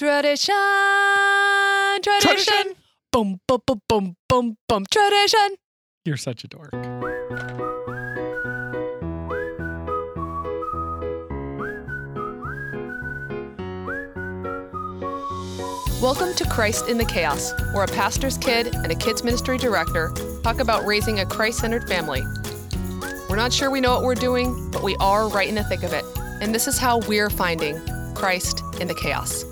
Tradition, tradition, Tradition. boom, boom, boom, boom, boom, boom. Tradition. You're such a dork. Welcome to Christ in the Chaos, where a pastor's kid and a kids ministry director talk about raising a Christ-centered family. We're not sure we know what we're doing, but we are right in the thick of it, and this is how we're finding Christ in the chaos.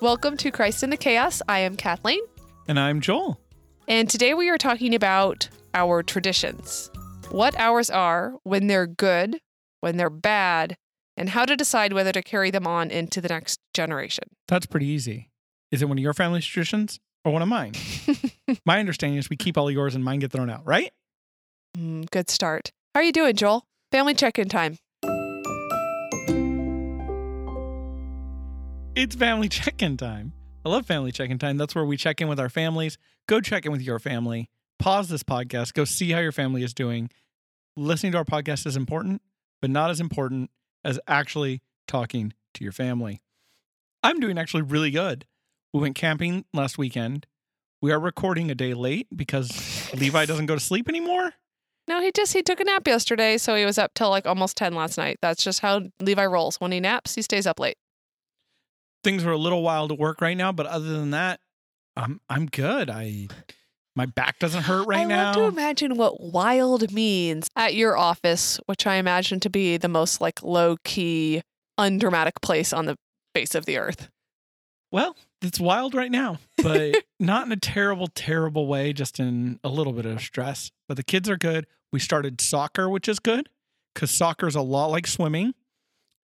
Welcome to Christ in the Chaos. I am Kathleen. And I'm Joel. And today we are talking about our traditions. What ours are when they're good, when they're bad, and how to decide whether to carry them on into the next generation. That's pretty easy. Is it one of your family's traditions or one of mine? My understanding is we keep all yours and mine get thrown out, right? Mm, good start. How are you doing, Joel? Family check-in time. It's family check in time. I love family check in time. That's where we check in with our families. Go check in with your family. Pause this podcast. Go see how your family is doing. Listening to our podcast is important, but not as important as actually talking to your family. I'm doing actually really good. We went camping last weekend. We are recording a day late because Levi doesn't go to sleep anymore. No, he just he took a nap yesterday, so he was up till like almost 10 last night. That's just how Levi rolls. When he naps, he stays up late. Things are a little wild at work right now, but other than that, I'm I'm good. I my back doesn't hurt right now. I now. love to imagine what wild means at your office, which I imagine to be the most like low key, undramatic place on the face of the earth. Well, it's wild right now, but not in a terrible, terrible way, just in a little bit of stress. But the kids are good. We started soccer, which is good because soccer is a lot like swimming,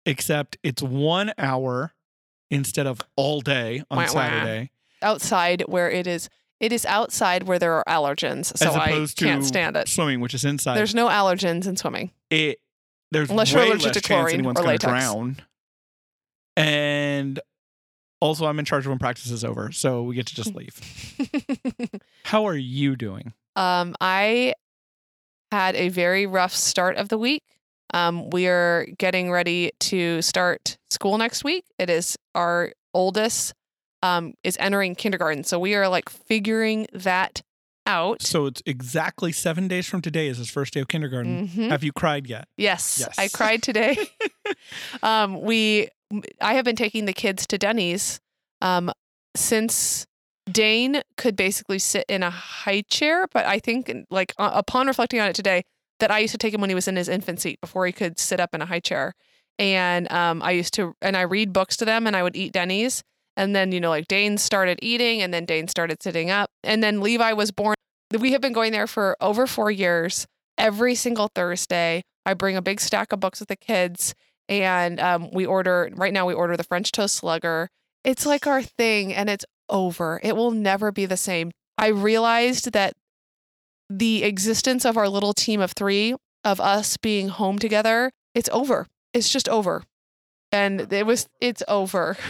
except it's one hour instead of all day on Wah, wah. Saturday. Outside where it is, it is outside where there are allergens, so I can't stand it. swimming, which is inside. There's no allergens in swimming. it there's Unless you're allergic less to chlorine anyone's or latex. drown. And also, I'm in charge of when practice is over, so we get to just leave. How are you doing? Um, I had a very rough start of the week. Um, we are getting ready to start school next week. It is our oldest um, is entering kindergarten, so we are like figuring that out. So it's exactly seven days from today is his first day of kindergarten. Mhm. Have you cried yet? Yes, Yes. I cried today. um, we, I have been taking the kids to Denny's um, since Dane could basically sit in a high chair, but I think, like, uh, upon reflecting on it today, that I used to take him when he was in his infant seat before he could sit up in a high chair. And um, I used to, and I read books to them and I would eat Denny's. And then, you know, like Dane started eating and then Dane started sitting up. And then Levi was born. We have been going there for over four years. Every single Thursday, I bring a big stack of books with the kids and um, we order, right now, we order the French Toast Slugger. It's like our thing and it's over. It will never be the same. I realized that the existence of our little team of three, of us being home together, it's over. It's just over. And it was, it's over.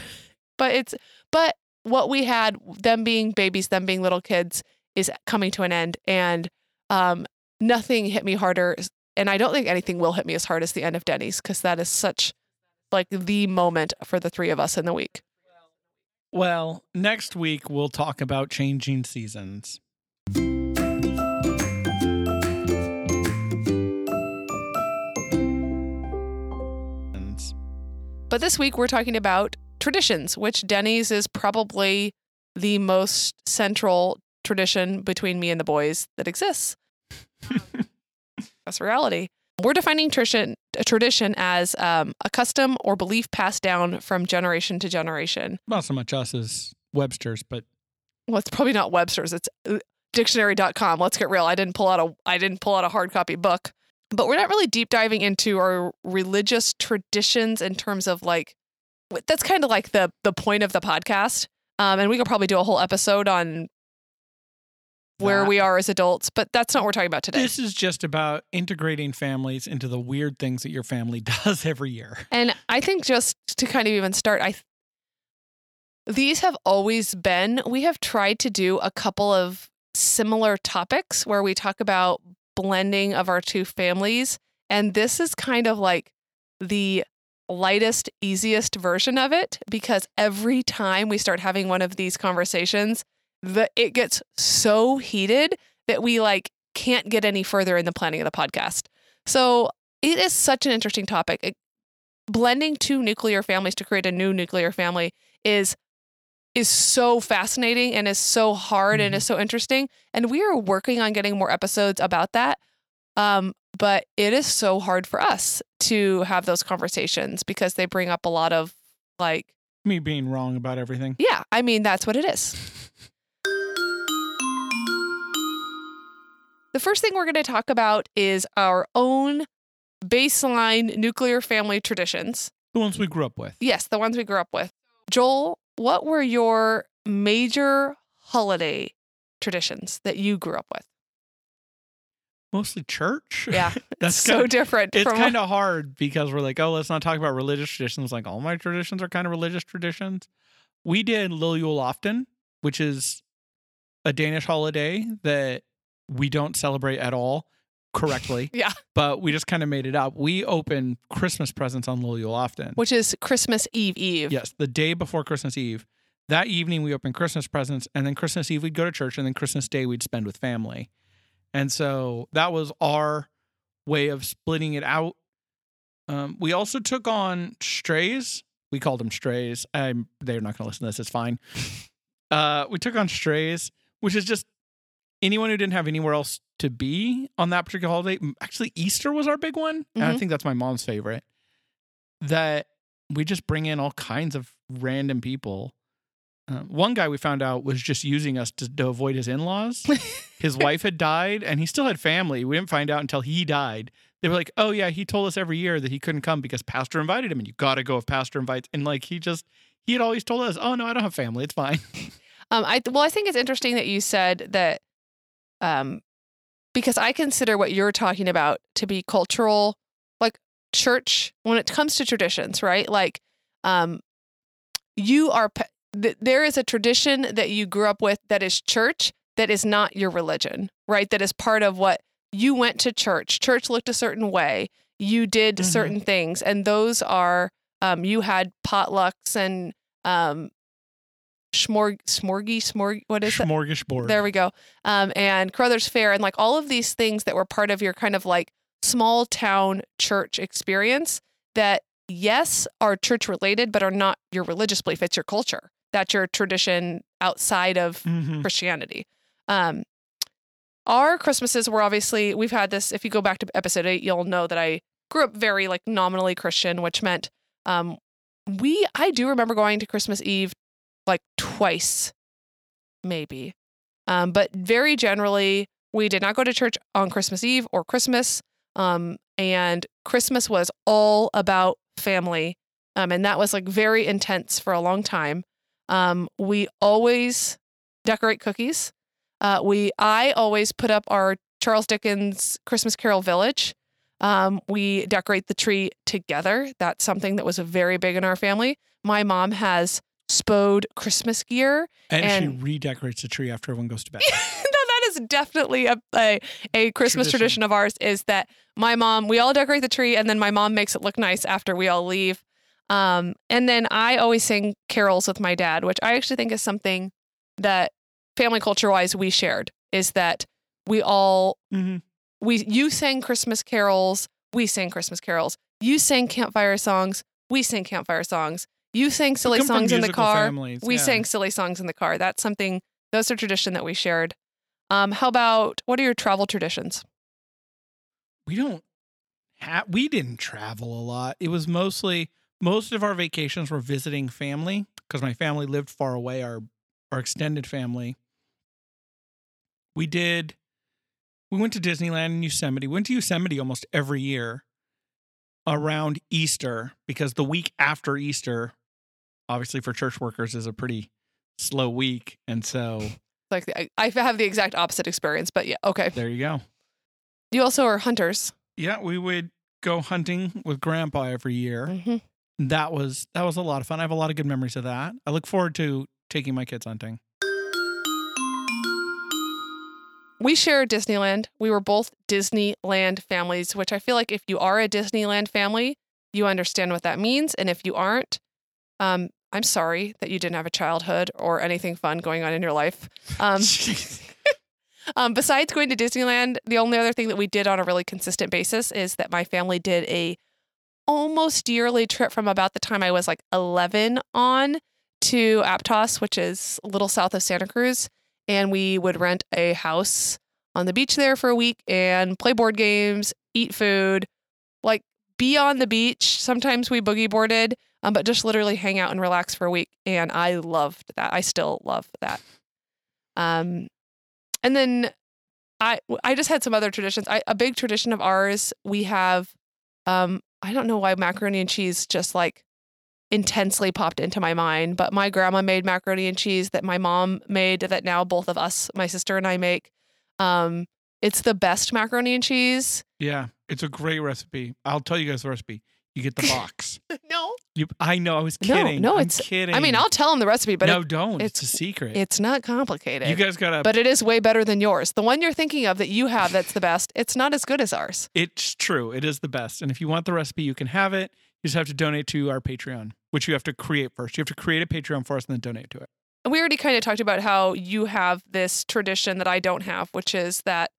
But it's, but what we had, them being babies, them being little kids, is coming to an end. And um, nothing hit me harder. And I don't think anything will hit me as hard as the end of Denny's because that is such like the moment for the three of us in the week. Well, next week we'll talk about changing seasons. But this week we're talking about traditions, which Denny's is probably the most central tradition between me and the boys that exists. That's reality. We're defining tradition, a tradition as um, a custom or belief passed down from generation to generation. Not so much us as Webster's, but Well, it's probably not Webster's. It's uh, dictionary.com. Let's get real. I didn't pull out a I didn't pull out a hard copy book. But we're not really deep diving into our religious traditions in terms of like that's kind of like the the point of the podcast. Um, and we could probably do a whole episode on where we are as adults, but that's not what we're talking about today. this is just about integrating families into the weird things that your family does every year. And I think just to kind of even start, I th- these have always been. We have tried to do a couple of similar topics where we talk about blending of our two families, and this is kind of like the lightest, easiest version of it because every time we start having one of these conversations, the it gets so heated that we like can't get any further in the planning of the podcast. So it is such an interesting topic. It- blending two nuclear families to create a new nuclear family is is so fascinating and is so hard and Mhm. is so interesting. And we are working on getting more episodes about that. Um, but it is so hard for us to have those conversations because they bring up a lot of like, Me being wrong about everything. yeah, I mean, that's what it is. The first thing we're going to talk about is our own baseline nuclear family traditions. The ones we grew up with. Yes, the ones we grew up with. Joel, what were your major holiday traditions that you grew up with? Mostly church. Yeah, That's so kinda- different. It's kind of hard because we're like, oh, let's not talk about religious traditions. Like all my traditions are kind of religious traditions. We did Lillejuleaften, which is a Danish holiday that we don't celebrate at all correctly. Yeah. But we just kind of made it up. We open Christmas presents on Lillejuleaften. which is Christmas Eve Eve. Yes, the day before Christmas Eve. That evening we open Christmas presents, and then Christmas Eve we'd go to church, and then Christmas Day we'd spend with family. And so that was our way of splitting it out. Um, we also took on strays. We called them strays. I'm, they're not going to listen to this. It's fine. Uh, we took on strays, which is just anyone who didn't have anywhere else to be on that particular holiday. Actually, Easter was our big one. And I Mhm. think that's my mom's favorite. That we just bring in all kinds of random people. Uh, one guy we found out was just using us to, to avoid his in laws. his wife had died and he still had family. We didn't find out until he died. They were like, oh, yeah, he told us every year that he couldn't come because Pastor invited him and you got to go if Pastor invites. And like, he just, he had always told us, oh, no, I don't have family. It's fine. Um, I well, I think it's interesting that you said that, um, because I consider what you're talking about to be cultural, like church when it comes to traditions, right? Like, um, you are th- there is a tradition that you grew up with that is church that is not your religion, right? That is part of what you went to church. Church looked a certain way. You did Mhm. certain things, and those are um, you had potlucks and um, smorg smorgy smorg what is that? Smorgasbord. There we go. Um, and Carruthers Fair and like all of these things that were part of your kind of like small town church experience that yes are church related but are not your religious belief. It's your culture. That's your tradition outside of Mhm. Christianity. Um, our Christmases were obviously we've had this. If you go back to episode eight, you'll know that I grew up very like nominally Christian, which meant um, we. I do remember going to Christmas Eve twice, maybe, um, but very generally we did not go to church on Christmas Eve or Christmas. Um, and Christmas was all about family, um, and that was like very intense for a long time. Um, we always decorate cookies. Uh, we I always put up our Charles Dickens Christmas Carol Village. Um, we decorate the tree together. That's something that was very big in our family. My mom has spode Christmas gear. And, and- she redecorates the tree after everyone goes to bed. no, that is definitely a, a a Christmas Tradition. tradition of ours. Is that my mom? We all decorate the tree, and then my mom makes it look nice after we all leave. Um, and then I always sing carols with my dad, which I actually think is something that family culture wise we shared. Is that we all hmm we you sang Christmas carols, we sang Christmas carols. You sang campfire songs, we sang campfire songs. You sang silly songs in the car. families, We yeah. sang silly songs in the car. That's something those are tradition that we shared. Um, how about what are your travel traditions? we don't have we didn't travel a lot it was mostly most of our vacations were visiting family because my family lived far away our our extended family we did we went to disneyland in yosemite we went to yosemite almost every year around easter because the week after easter obviously for church workers is a pretty slow week and so Like I, I have the exact opposite experience, but yeah, okay. there you go You also are hunters. yeah we would go hunting with grandpa every year Mhm. that was that was a lot of fun. I have a lot of good memories of that. I look forward to taking my kids hunting. We share Disneyland. We were both Disneyland families, which I feel like if you are a Disneyland family, you understand what that means. And if you aren't, um, I'm sorry that you didn't have a childhood or anything fun going on in your life. Um, um, besides going to Disneyland, the only other thing that we did on a really consistent basis is that my family did a almost yearly trip from about the time I was like 11 on to Aptos, which is a little south of Santa Cruz. And we would rent a house on the beach there for a week and play board games, eat food, like be on the beach. Sometimes we boogie boarded, um, but just literally hang out and relax for a week. And I loved that. I still love that. Um, and then I I just had some other traditions. I, a big tradition of ours, we have um, I don't know why macaroni and cheese just like intensely popped into my mind, but my grandma made macaroni and cheese that my mom made that now both of us, my sister and I make. Um, it's the best macaroni and cheese. Yeah, it's a great recipe. I'll tell you guys the recipe. You get the box. no. You, I know. I was kidding. no, I'm it's- kidding. I mean, I'll tell them the recipe, but no, it- don't. It's, it's- a secret. it's not complicated. you guys gotta. but it is way better than yours. The one you're thinking of that you have that's the best, it's not as good as ours. it's true. It is the best. And if you want the recipe, you can have it. You just have to donate to our Patreon, which you have to create first. You have to create a Patreon for us and then donate to it. And we already kind of talked about how you have this tradition that I don't have, which is that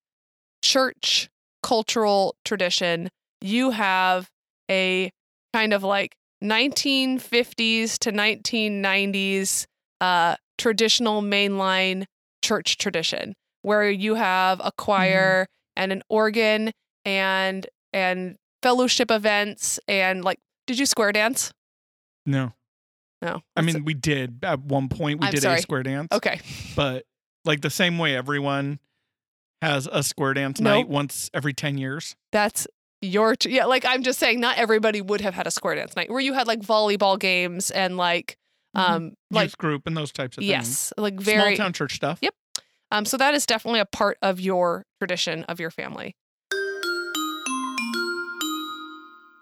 church cultural tradition. You have a kind of like 1950s to 1990s uh, traditional mainline church tradition where you have a choir and an organ and and fellowship events and like did you square dance? No. No. I mean, we did at one point. We I'm did sorry. a square dance. okay. But like the same way everyone has a square dance Nope. night once every 10 years. That's your t- yeah. Like I'm just saying, not everybody would have had a square dance night where you had like volleyball games and like um like Youth group and those types of things. yes, like very Small town church stuff. Yep. um. So that is definitely a part of your tradition of your family.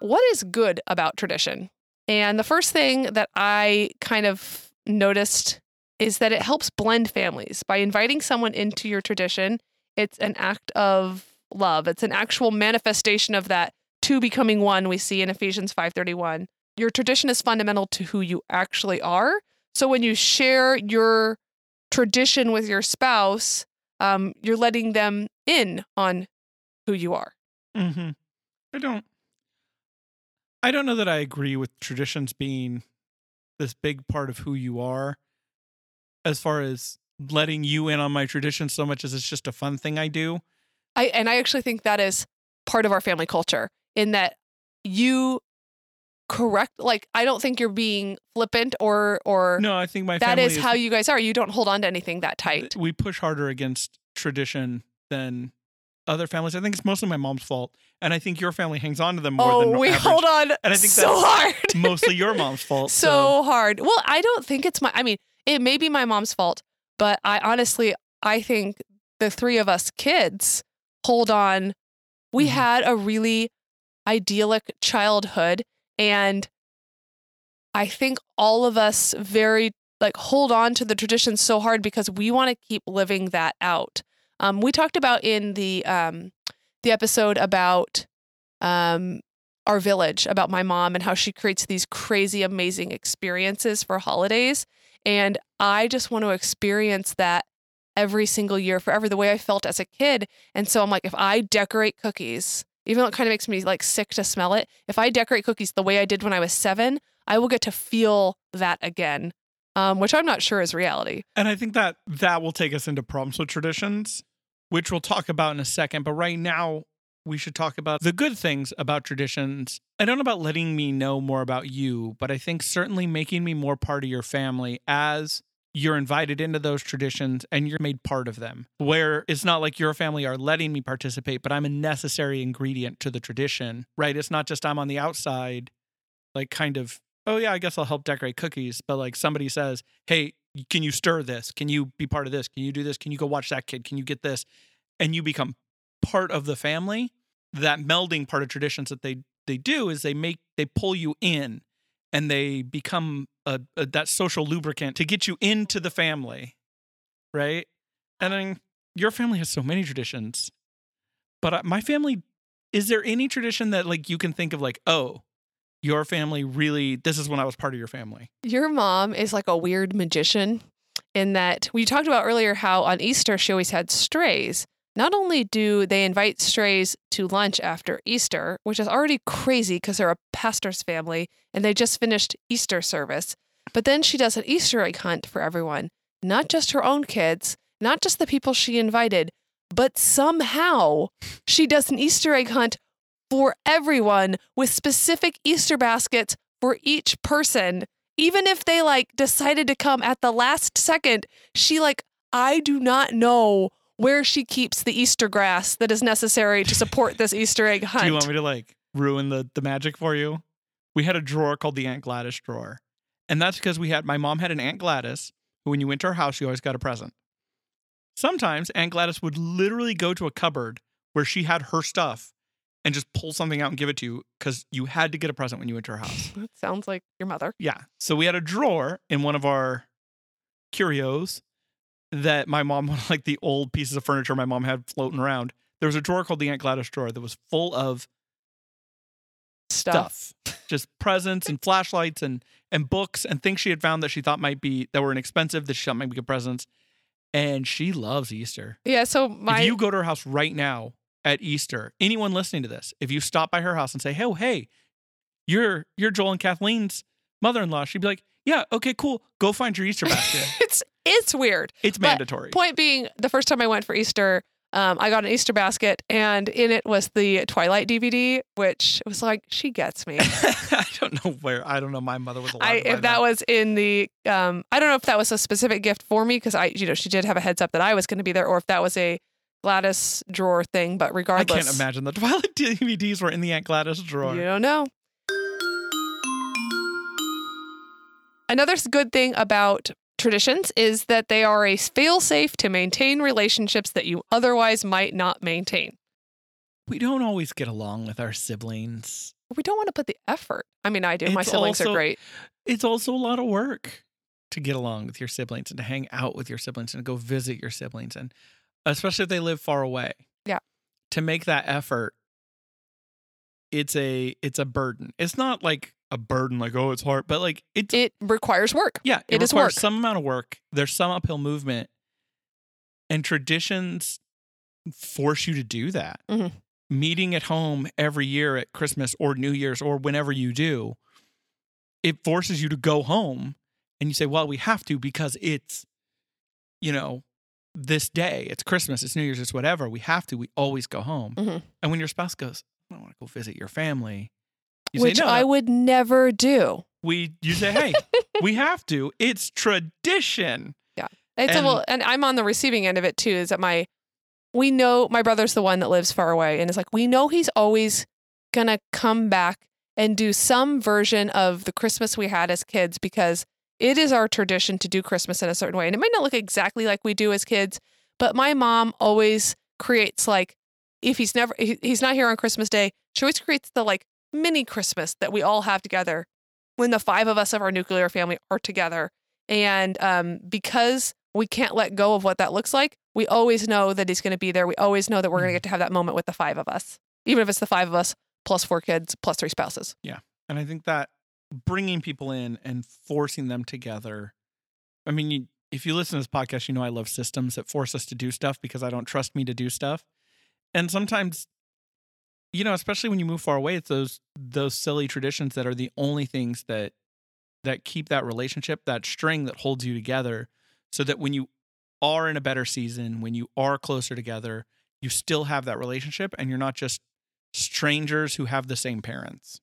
What is good about tradition? And the first thing that I kind of noticed is that it helps blend families by inviting someone into your tradition. It's an act of love. It's an actual manifestation of that two becoming one we see in Ephesians 5:31. Your tradition is fundamental to who you actually are. So when you share your tradition with your spouse, um, you're letting them in on who you are. Mm-hmm. I don't. I don't know that I agree with traditions being this big part of who you are, as far as letting you in on my tradition so much as it's just a fun thing I do. I and I actually think that is part of our family culture in that you correct like I don't think you're being flippant or or No, I think my that is how you guys are. You don't hold on to anything that tight. we push harder against tradition than other families. I think it's mostly my mom's fault, and I think your family hangs on to them more Oh, than we average. hold on And I think so hard. mostly your mom's fault. so hard. Well, I don't think it's my I mean, it may be my mom's fault, but I honestly I think the three of us kids hold on. We Mhm. had a really idyllic childhood and I think all of us very like hold on to the tradition so hard because we want to keep living that out. Um, we talked about in the um, the episode about um, our village, about my mom and how she creates these crazy, amazing experiences for holidays, and I just want to experience that every single year forever, the way I felt as a kid. And so I'm like, if I decorate cookies, even though it kind of makes me like sick to smell it, if I decorate cookies the way I did when I was seven, I will get to feel that again, um, which I'm not sure is reality. And I think that that will take us into problems with traditions, which we'll talk about in a second. But right now, we should talk about the good things about traditions. I don't know about letting me know more about you, but I think certainly making me more part of your family as you're invited into those traditions and you're made part of them. Where it's not like your family are letting me participate, but I'm a necessary ingredient to the tradition, right? It's not just I'm on the outside, like kind of, oh yeah, I guess I'll help decorate cookies, but like somebody says, hey, can you stir this? Can you be part of this? Can you do this? Can you go watch that kid? Can you get this? And you become part of the family. That melding part of traditions that they they do is they make they pull you in and they become a, a that social lubricant to get you into the family. Right? And then your family has so many traditions. But uh, my family is there any tradition that like you can think of like, "Oh, your family really this is when I was part of your family. Your mom is like a weird magician in that we talked about earlier how on Easter she always had strays. Not only do they invite strays to lunch after Easter, which is already crazy because they're a pastor's family and they just finished Easter service, but then she does an Easter egg hunt for everyone, not just her own kids, not just the people she invited, but somehow she does an Easter egg hunt for everyone with specific Easter baskets for each person. Even if they like decided to come at the last second, she like, I do not know where she keeps the Easter grass that is necessary to support this Easter egg hunt. Do you want me to like ruin the the magic for you? We had a drawer called the Aunt Gladys drawer. And that's because we had my mom had an Aunt Gladys who when you went to her house, you always got a present. Sometimes Aunt Gladys would literally go to a cupboard where she had her stuff and just pull something out and give it to you because you had to get a present when you went to her house. That sounds like your mother. Yeah. So we had a drawer in one of our curios that my mom, like the old pieces of furniture my mom had floating around. There was a drawer called the Aunt Gladys drawer that was full of Stuff. stuff, just presents and flashlights and and books and things she had found that she thought might be that were inexpensive that she thought might be good presents. And she loves Easter. Yeah, so my if you go to her house right now at Easter, anyone listening to this, if you stop by her house and say, "Hey, oh, hey, you're you're Joel and Kathleen's mother-in-law," she'd be like, "Yeah, okay, cool. Go find your Easter basket. it's it's weird. it's But mandatory." Point being, the first time I went for Easter, um, I got an Easter basket, and in it was the Twilight DVD, which was like, she gets me. I don't know where. I don't know. My mother was allowed I if that was in the, um, I don't know if that was a specific gift for me because I, you know, she did have a heads up that I was going to be there, or if that was a Gladys drawer thing. But regardless, I can't imagine the Twilight DVDs were in the Aunt Gladys drawer. You don't know. Another good thing about traditions is that they are a fail-safe to maintain relationships that you otherwise might not maintain. We don't always get along with our siblings. We don't want to put the effort. I mean, I do. My siblings also- are great. It's also a lot of work to get along with your siblings and to hang out with your siblings and to go visit your siblings and especially if they live far away. Yeah. To make that effort it's a it's a burden. It's not like a burden like oh it's hard, but like it's It requires work. yeah, it, it is requires work. some amount of work. There's some uphill movement and traditions force you to do that. Mhm. Meeting at home every year at Christmas or New Year's or whenever you do, it forces you to go home and you say, well, we have to because it's, you know, this day, it's Christmas, it's New Year's, it's whatever. We have to. We always go home. Mhm. And when your spouse goes, I want to go visit your family, you which say, no, I no. would never do. we, you say, hey, we have to. It's tradition. Yeah, it's a And- little, and I'm on the receiving end of it too. Is that my, we know my brother's the one that lives far away, and it's like we know he's always gonna come back and do some version of the Christmas we had as kids because it is our tradition to do Christmas in a certain way, and it might not look exactly like we do as kids, but my mom always creates like if he's never he- he's not here on Christmas Day, she always creates the like mini Christmas that we all have together when the five of us of our nuclear family are together. And um, because we can't let go of what that looks like, we always know that he's going to be there. We always know that we're going to Mhm. get to have that moment with the five of us, even if it's the five of us plus four kids plus three spouses. Yeah, and I think that bringing people in and forcing them together. I mean, you, if you listen to this podcast, you know I love systems that force us to do stuff because I don't trust me to do stuff. And sometimes, you know, especially when you move far away, it's those those silly traditions that are the only things that that keep that relationship, that string that holds you together, so that when you are in a better season, when you are closer together, you still have that relationship, and you're not just strangers who have the same parents.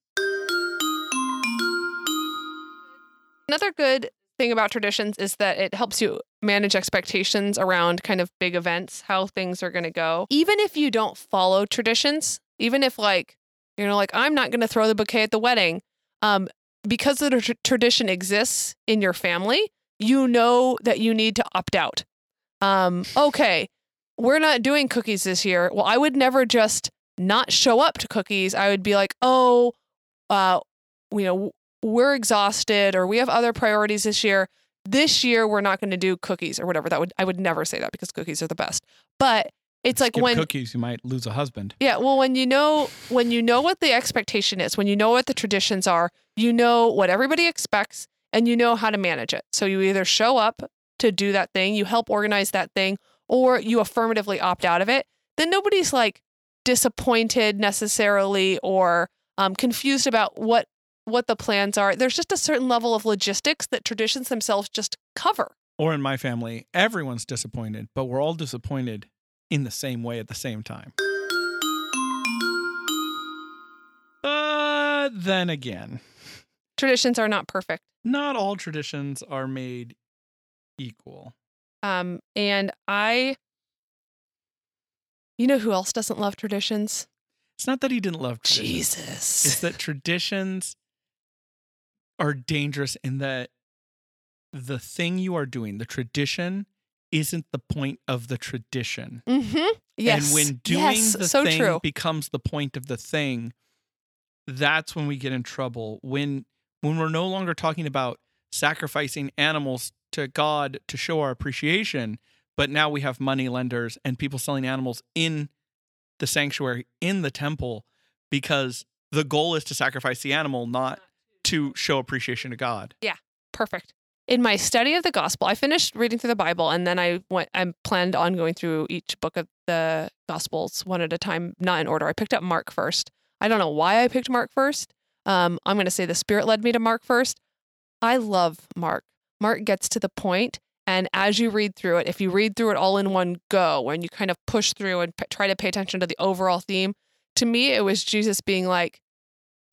Another good thing about traditions is that it helps you manage expectations around kind of big events, how things are going to go. Even if you don't follow traditions, even if like you know like I'm not going to throw the bouquet at the wedding, um because the tr- tradition exists in your family, you know that you need to opt out. Um okay, we're not doing cookies this year. Well, I would never just not show up to cookies. I would be like, "Oh, uh you know, we're exhausted or we have other priorities this year. This year we're not going to do cookies or whatever. That would I would never say that because cookies are the best. But It's like Skip when cookies, you might lose a husband. Yeah, well, when you know when you know what the expectation is, when you know what the traditions are, you know what everybody expects, and you know how to manage it. So you either show up to do that thing, you help organize that thing, or you affirmatively opt out of it. Then nobody's like disappointed necessarily or um, confused about what what the plans are. There's just a certain level of logistics that traditions themselves just cover. Or in my family, everyone's disappointed, but we're all disappointed in the same way at the same time. But then again, Traditions are not perfect. not all traditions are made equal. Um, and I, you know who else doesn't love traditions? It's not that he didn't love traditions. Jesus. It's that traditions are dangerous in that the thing you are doing, the tradition, isn't the point of the tradition. mm-hmm. Yes. And when doing yes. the so thing true. becomes the point of the thing, that's when we get in trouble. When when we're no longer talking about sacrificing animals to God to show our appreciation, but now we have money lenders and people selling animals in the sanctuary in the temple because the goal is to sacrifice the animal, not to show appreciation to God. Yeah, perfect. In my study of the gospel, I finished reading through the Bible and then I went I planned on going through each book of the gospels one at a time, not in order. I picked up Mark first. I don't know why I picked Mark first. Um, I'm going to say the Spirit led me to Mark first. I love Mark. Mark gets to the point, and as you read through it, if you read through it all in one go, and you kind of push through and p- try to pay attention to the overall theme, to me, it was Jesus being like,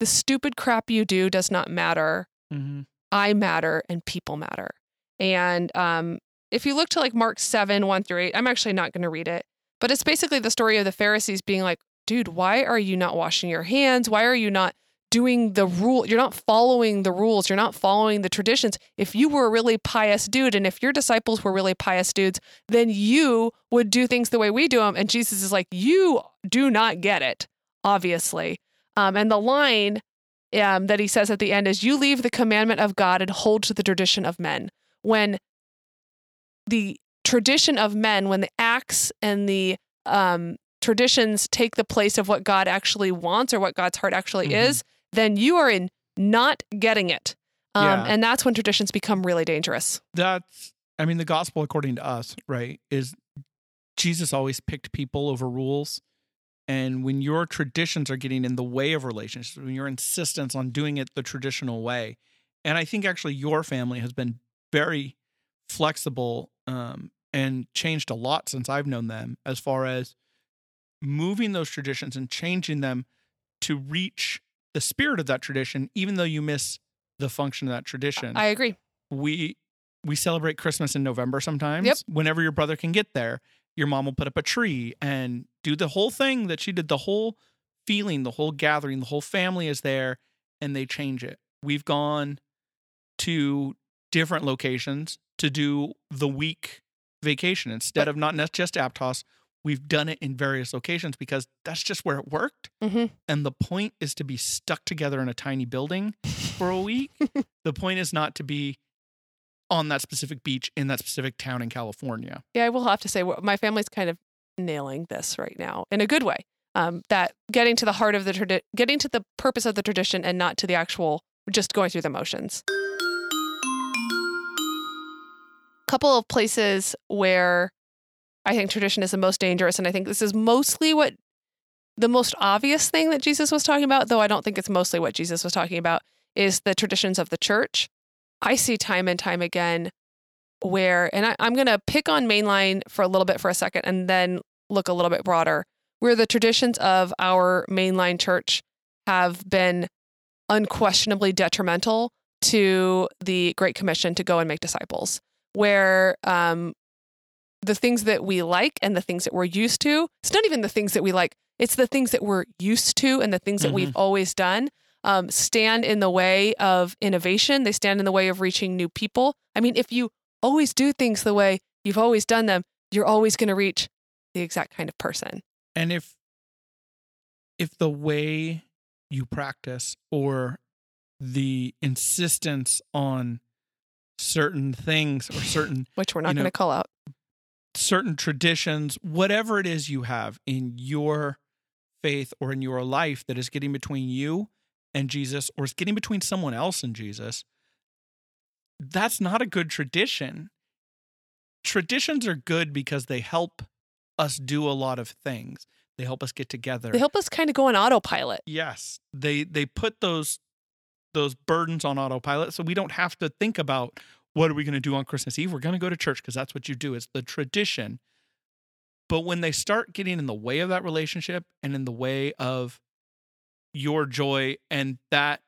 "The stupid crap you do does not matter. Mm-hmm. I matter, and people matter." And um, if you look to like Mark seven one through eight, I'm actually not going to read it, but it's basically the story of the Pharisees being like, "Dude, why are you not washing your hands? Why are you not?" doing the rule you're not following the rules you're not following the traditions if you were a really pious dude and if your disciples were really pious dudes then you would do things the way we do them and jesus is like you do not get it obviously um, and the line um, that he says at the end is you leave the commandment of god and hold to the tradition of men when the tradition of men when the acts and the um, traditions take the place of what god actually wants or what god's heart actually Mhm. is then you are in not getting it. Um, Yeah. And that's when traditions become really dangerous. that's i mean the gospel according to us right is jesus always picked people over rules and when your traditions are getting in the way of relationships when your insistence on doing it the traditional way and i think actually your family has been very flexible um, and changed a lot since i've known them as far as moving those traditions and changing them to reach the spirit of that tradition even though you miss the function of that tradition I agree. we we celebrate Christmas in November sometimes. Yep. Whenever your brother can get there, your mom will put up a tree and do the whole thing that she did, the whole feeling, the whole gathering, the whole family is there, and they change it. We've gone to different locations to do the week vacation instead But- of not just Aptos. We've done it in various locations because that's just where it worked. hmm And the point is to be stuck together in a tiny building for a week. the point is not to be on that specific beach in that specific town in California. Yeah, I will have to say my family's kind of nailing this right now in a good way. Um, that getting to the heart of the tradi- getting to the purpose of the tradition and not to the actual just going through the motions. A couple of places where I think tradition is the most dangerous, and I think this is mostly what the most obvious thing that Jesus was talking about, though I don't think it's mostly what Jesus was talking about, is the traditions of the church. I see time and time again where, and I, I'm going to pick on mainline for a little bit for a second and then look a little bit broader, where the traditions of our mainline church have been unquestionably detrimental to the Great Commission to go and make disciples, where um, the things that we like and the things that we're used to, it's not even the things that we like, it's the things that we're used to and the things that we've always done um, stand in the way of innovation. They stand in the way of reaching new people. I mean, if you always do things the way you've always done them, you're always going to reach the exact kind of person. And if if the way you practice or the insistence on certain things or certain which we're not You know, going to call out. certain traditions, whatever it is you have in your faith or in your life that is getting between you and Jesus or is getting between someone else and Jesus, that's not a good tradition. Traditions are good because they help us do a lot of things. They help us get together. They help us kind of go on autopilot. Yes. They they put those those burdens on autopilot so we don't have to think about what are we going to do on Christmas Eve? We're going to go to church because that's what you do. It's the tradition. But when they start getting in the way of that relationship and in the way of your joy and that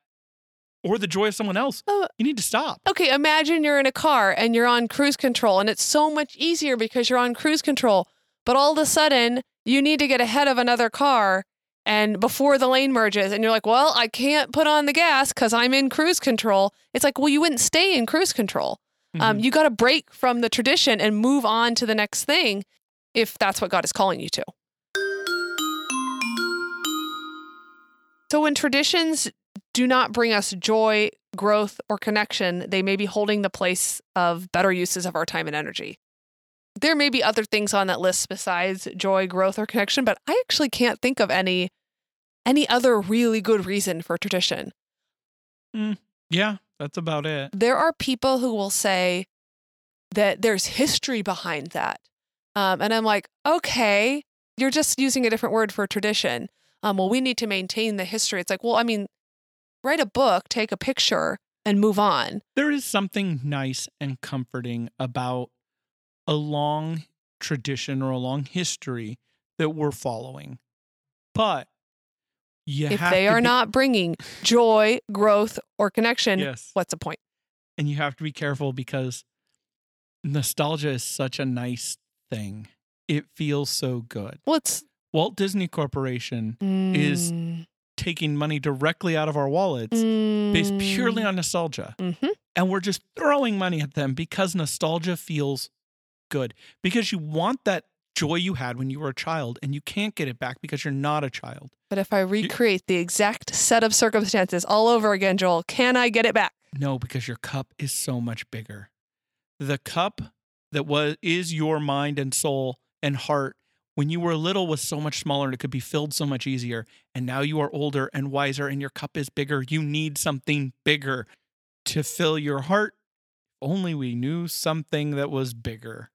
or the joy of someone else, Oh. you need to stop. Okay, imagine you're in a car and you're on cruise control, and it's so much easier because you're on cruise control. But all of a sudden, you need to get ahead of another car and before the lane merges, and you're like, well, I can't put on the gas because I'm in cruise control. It's like, well, you wouldn't stay in cruise control. Um, Mhm. you got to break from the tradition and move on to the next thing if that's what God is calling you to. So when traditions do not bring us joy, growth, or connection, they may be holding the place of better uses of our time and energy. There may be other things on that list besides joy, growth, or connection, but I actually can't think of any any other really good reason for tradition. yeah, that's about it. there are people who will say that there's history behind that. Um, and I'm like, okay, you're just using a different word for tradition. Um, well, we need to maintain the history. It's like, well, I mean, write a book, take a picture, and move on. There is something nice and comforting about a long tradition or a long history that we're following. But you if they are be- not bringing joy, growth, or connection, yes, what's the point? and you have to be careful because nostalgia is such a nice thing. It feels so good. Well, it's Walt Disney Corporation Is- Mm, taking money directly out of our wallets based purely mm, on nostalgia. mhm. And we're just throwing money at them because nostalgia feels good. Because you want that joy you had when you were a child and you can't get it back because you're not a child. But if I recreate the exact set of circumstances all over again, Joel, can I get it back? No, because your cup is so much bigger. The cup that was is your mind and soul and heart when you were little was so much smaller and it could be filled so much easier. And now you are older and wiser and your cup is bigger. You need something bigger to fill your heart. Only we knew something that was bigger.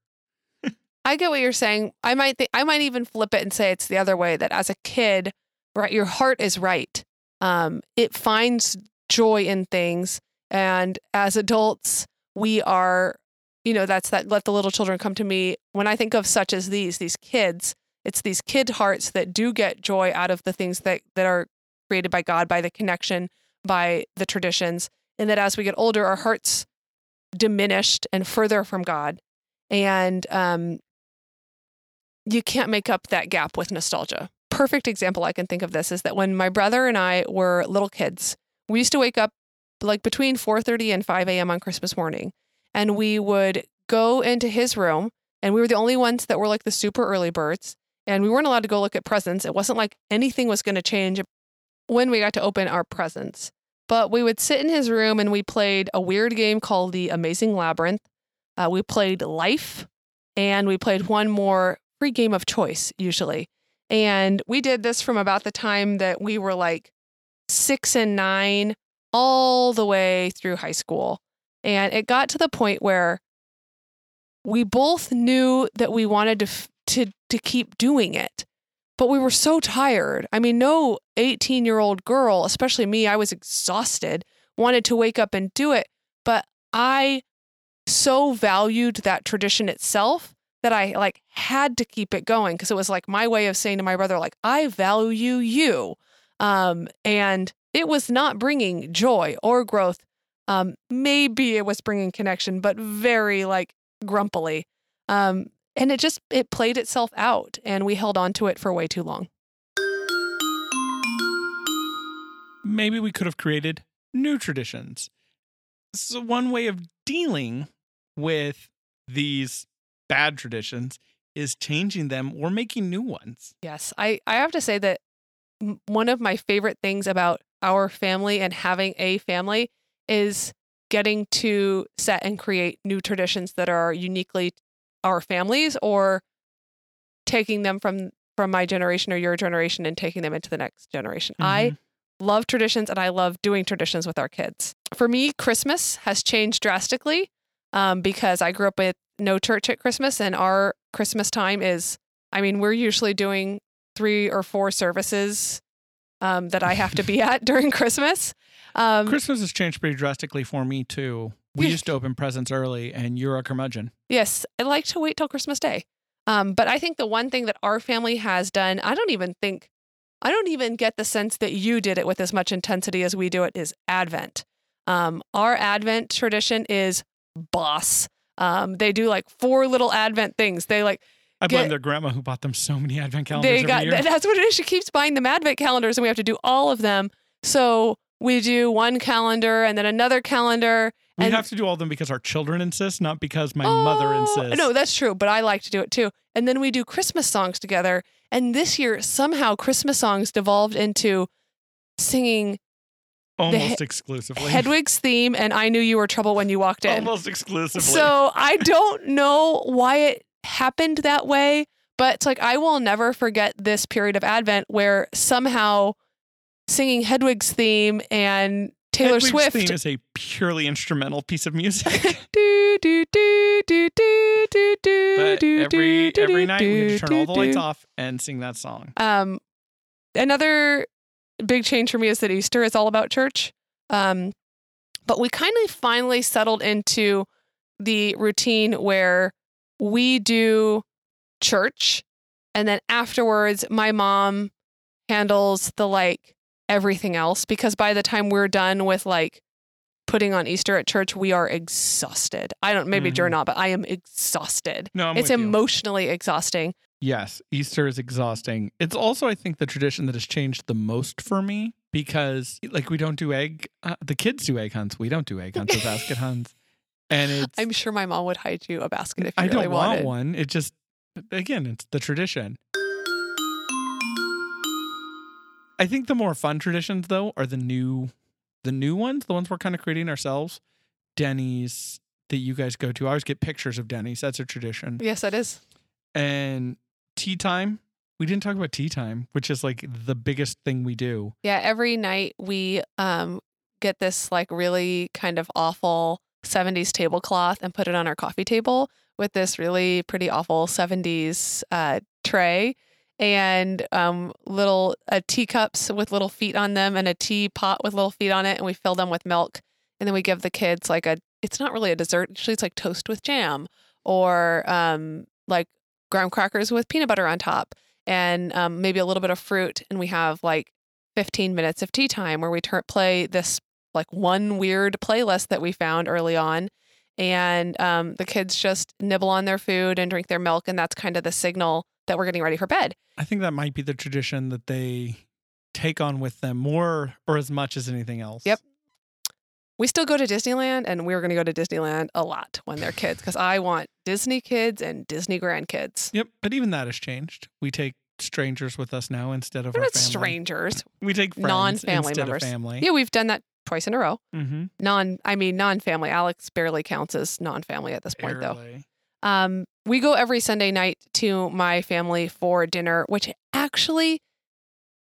I get what you're saying. I might think I might even flip it and say it's the other way that as a kid, right, your heart is right. Um, it finds joy in things, and as adults, we are, you know, that's that. Let the little children come to me. When I think of such as these, these kids, it's these kid hearts that do get joy out of the things that that are created by God, by the connection, by the traditions, and that as we get older, our hearts diminished and further from God, and um, you can't make up that gap with nostalgia. Perfect example I can think of this is that when my brother and I were little kids, we used to wake up like between 4:30 and 5 a.m. on Christmas morning, and we would go into his room, and we were the only ones that were like the super early birds, and we weren't allowed to go look at presents. It wasn't like anything was going to change when we got to open our presents. But we would sit in his room and we played a weird game called the Amazing Labyrinth. Uh, we played Life, and we played one more free game of choice usually. And we did this from about the time that we were like six and nine all the way through high school. And it got to the point where we both knew that we wanted to, to, to keep doing it, but we were so tired. I mean, no 18 year old girl, especially me, I was exhausted, wanted to wake up and do it. But I so valued that tradition itself that I like had to keep it going because it was like my way of saying to my brother, like, I value you. Um, and it was not bringing joy or growth. Um, maybe it was bringing connection, but very like grumpily. Um, and it just it played itself out, and we held on to it for way too long. Maybe we could have created new traditions. So, one way of dealing with these bad traditions is changing them or making new ones. Yes, I I have to say that one of my favorite things about our family and having a family is getting to set and create new traditions that are uniquely our families or taking them from from my generation or your generation and taking them into the next generation. I Mhm. love traditions and I love doing traditions with our kids. For me, Christmas has changed drastically um, because I grew up with no church at Christmas, and our Christmas time is, I mean, we're usually doing three or four services um, that I have to be at during Christmas. Um, Christmas has changed pretty drastically for me too. We used to open presents early, and you're a curmudgeon. Yes, I like to wait till Christmas Day. Um, but I think the one thing that our family has done, I don't even think, I don't even get the sense that you did it with as much intensity as we do it, is Advent. Um, our Advent tradition is boss. Um, they do like four little Advent things. They like, I blame Get- their grandma who bought them so many advent calendars they got, that's what it is. She keeps buying them Advent calendars and we have to do all of them. So we do one calendar and then another calendar. we have to do all of them because our children insist, not because my mother Oh, insists. No, that's true, but I like to do it too. And then we do Christmas songs together. And this year, somehow, Christmas songs devolved into singing almost exclusively. Hedwig's theme and I Knew You Were Trouble When You Walked in. almost exclusively. So I don't know why it happened that way, but it's like I will never forget this period of Advent where somehow singing Hedwig's theme and Taylor Hedwig's Swift. theme is a purely instrumental piece of music. do, do, do, do, do, do, do, but do, every do, every do, night we have to do, turn all the lights off and sing that song. Um, another big change for me is that Easter is all about church. Um, but we kind of finally settled into the routine where we do church, and then afterwards, my mom handles the like everything else because by the time we're done with like putting on Easter at church, we are exhausted. I don't, maybe you're Mhm. not, but I am exhausted. No, I'm it's with you. emotionally exhausting. Yes, Easter is exhausting. It's also, I think, the tradition that has changed the most for me because, like, we don't do egg. Uh, the kids do egg hunts. We don't do egg hunts or basket hunts, and it's. I'm sure my mom would hide you a basket if you I really don't want wanted. one. It just, again, it's the tradition. I think the more fun traditions, though, are the new, the new ones. The ones we're kind of creating ourselves. Denny's that you guys go to. I always get pictures of Denny's. That's a tradition. Yes, that is. and tea time. We didn't talk about tea time, which is like the biggest thing we do. Yeah, every night we um get this like really kind of awful 70s tablecloth and put it on our coffee table with this really pretty awful 70s uh, tray and um, little uh, teacups with little feet on them and a teapot with little feet on it and we fill them with milk and then we give the kids like a it's not really a dessert usually it's like toast with jam or um, like graham crackers with peanut butter on top and um, maybe a little bit of fruit and we have like 15 minutes of tea time where we tur play this like one weird playlist that we found early on and um, the kids just nibble on their food and drink their milk and that's kind of the signal that we're getting ready for bed I think that might be the tradition that they take on with them more or as much as anything else. Yep. We still go to disneyland and we're going to go to disneyland a lot when they're kids because i want disney kids and disney grandkids Yep. But even that has changed. We take strangers with us now instead of they're our not family. strangers We take Non-family members. of family. yeah we've done that twice in a row Mm-hmm. non i mean non-family alex barely counts as non-family at this point though Um, we go every Sunday night to my family for dinner, which actually,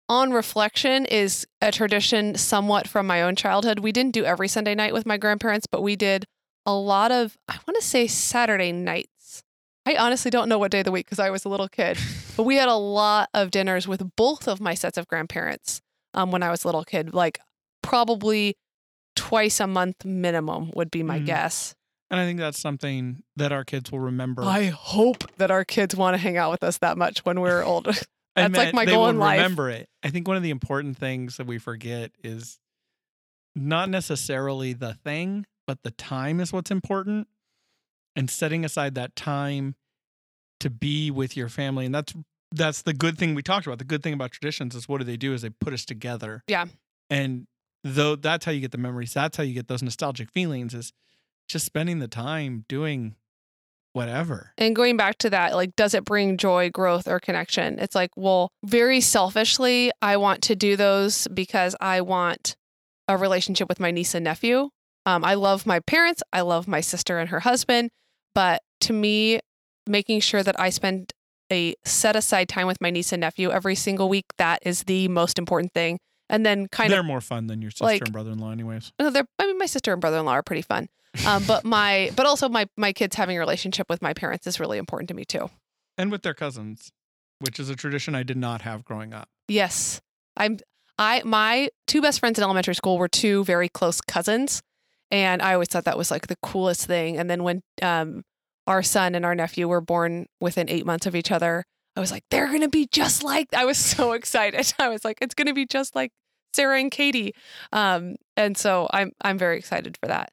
on reflection, is a tradition somewhat from my own childhood. We didn't do every Sunday night with my grandparents, but we did a lot of, I want to say Saturday nights. I honestly don't know what day of the week because I was a little kid, but we had a lot of dinners with both of my sets of grandparents um, when I was a little kid, like probably twice a month minimum would be my Mhm. guess. And I think that's something that our kids will remember. I hope that our kids want to hang out with us that much when we're older. That's like my goal in life. Remember it. I think one of the important things that we forget is not necessarily the thing, but the time is what's important. And setting aside that time to be with your family, and that's that's the good thing we talked about. The good thing about traditions is what do they do? Is they put us together. Yeah. And though that's how you get the memories, that's how you get those nostalgic feelings. Is just spending the time doing whatever. And going back to that, like, does it bring joy, growth, or connection? It's like, well, very selfishly, I want to do those because I want a relationship with my niece and nephew. Um, I love my parents. I love my sister and her husband. But to me, making sure that I spend a set aside time with my niece and nephew every single week. That is the most important thing. And then kind of They're more fun than your sister like- and brother-in-law, anyways. no, they're I mean my sister and brother in law are pretty fun. Um, but my but also my my kids having a relationship with my parents is really important to me too. And with their cousins, which is a tradition I did not have growing up. Yes. I'm I my two best friends in elementary school were two very close cousins and I always thought that was like the coolest thing and then when um our son and our nephew were born within 8 months of each other I was like they're going to be just like I was so excited. I was like it's going to be just like Sarah and Katie. Um and so I'm I'm very excited for that.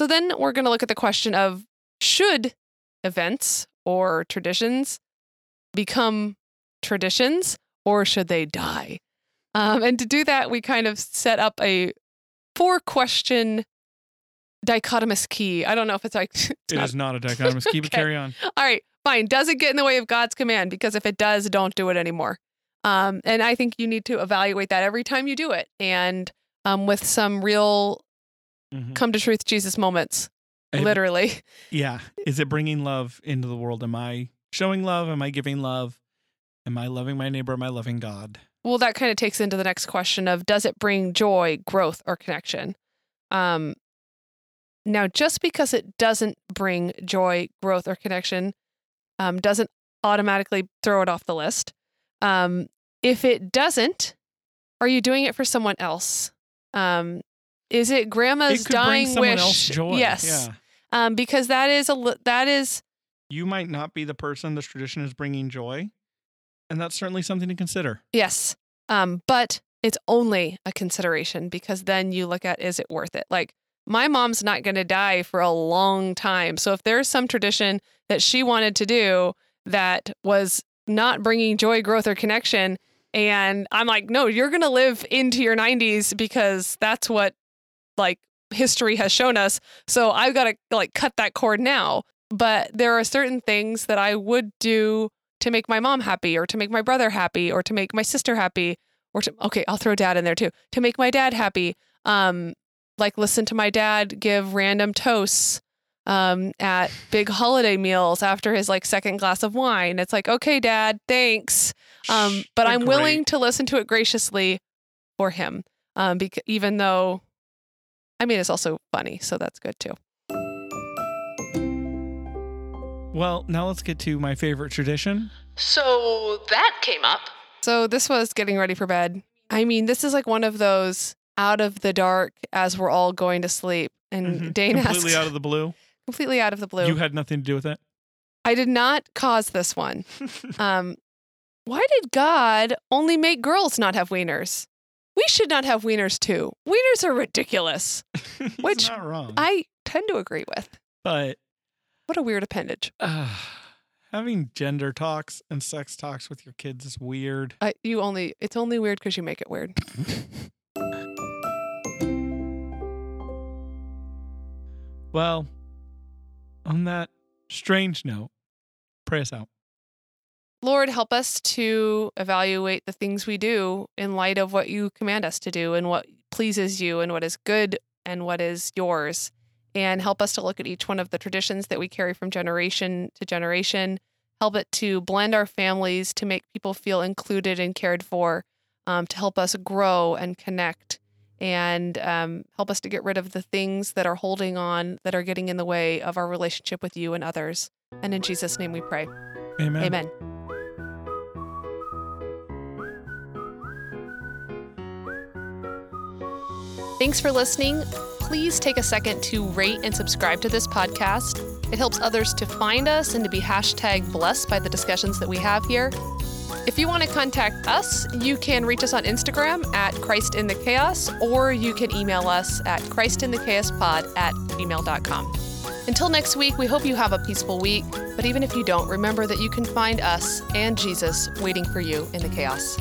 So then we're going to look at the question of should events or traditions become traditions or should they die? Um, and to do that, we kind of set up a four question dichotomous key. I don't know if it's like, it's It is not- not a dichotomous. It Okay. carry on. all right, fine. Does it get in the way of God's command? Because if it does, don't do it anymore. Um, and I think you need to evaluate that every time you do it and um, with some real Mhm. come to truth Jesus moments, I- literally. Yeah. Is it bringing love into the world? Am I showing love? Am I giving love? Am I loving my neighbor? Am I loving God? well that kind of takes into the next question of does it bring joy growth or connection um now just because it doesn't bring joy growth or connection um, doesn't automatically throw it off the list um if it doesn't are you doing it for someone else um is it grandma's it dying wish yes Yeah. um because that is a that is You might not be the person this tradition is bringing joy. And that's certainly something to consider. Yes. Um, but it's only a consideration because then you look at is it worth it? Like my mom's not going to die for a long time. So if there's some tradition that she wanted to do that was not bringing joy, growth, or connection, and I'm like, no, you're going to live into your 90s because that's what like history has shown us. So I've got to like cut that cord now. But there are certain things that I would do to make my mom happy or to make my brother happy or to make my sister happy or to okay i'll throw dad in there too to make my dad happy um like listen to my dad give random toasts um at big holiday meals after his like second glass of wine it's like okay dad thanks um but i'm willing to listen to it graciously for him um because even though i mean it's also funny so that's good too Well, now let's get to my favorite tradition. So that came up. So this was getting ready for bed. I mean, this is like one of those out of the dark as we're all going to sleep. And Mhm. Dane completely asked, out of the blue. completely out of the blue. You had nothing to do with it. I did not cause this one. Um, why did God only make girls not have wieners? We should not have wieners too. Wieners are ridiculous. Which not wrong. I tend to agree with. but What a weird appendage. uh, having gender talks and sex talks with your kids is weird. I, you only it's only weird because you make it weird. Well, on that strange note, pray us out. Lord, help us to evaluate the things we do in light of what you command us to do and what pleases you and what is good and what is yours. And help us to look at each one of the traditions that we carry from generation to generation. Help it to blend our families, to make people feel included and cared for, um, to help us grow and connect, and um, help us to get rid of the things that are holding on, that are getting in the way of our relationship with you and others. And in Jesus' name we pray. Amen. Amen. Thanks for listening. Please take a second to rate and subscribe to this podcast. It helps others to find us and to be hashtag blessed by the discussions that we have here. If you want to contact us, you can reach us on Instagram at Christ in the Chaos, or you can email us at christinthechaospod at gmail.com. Until next week, we hope you have a peaceful week. But even if you don't, remember that you can find us and Jesus waiting for you in the chaos.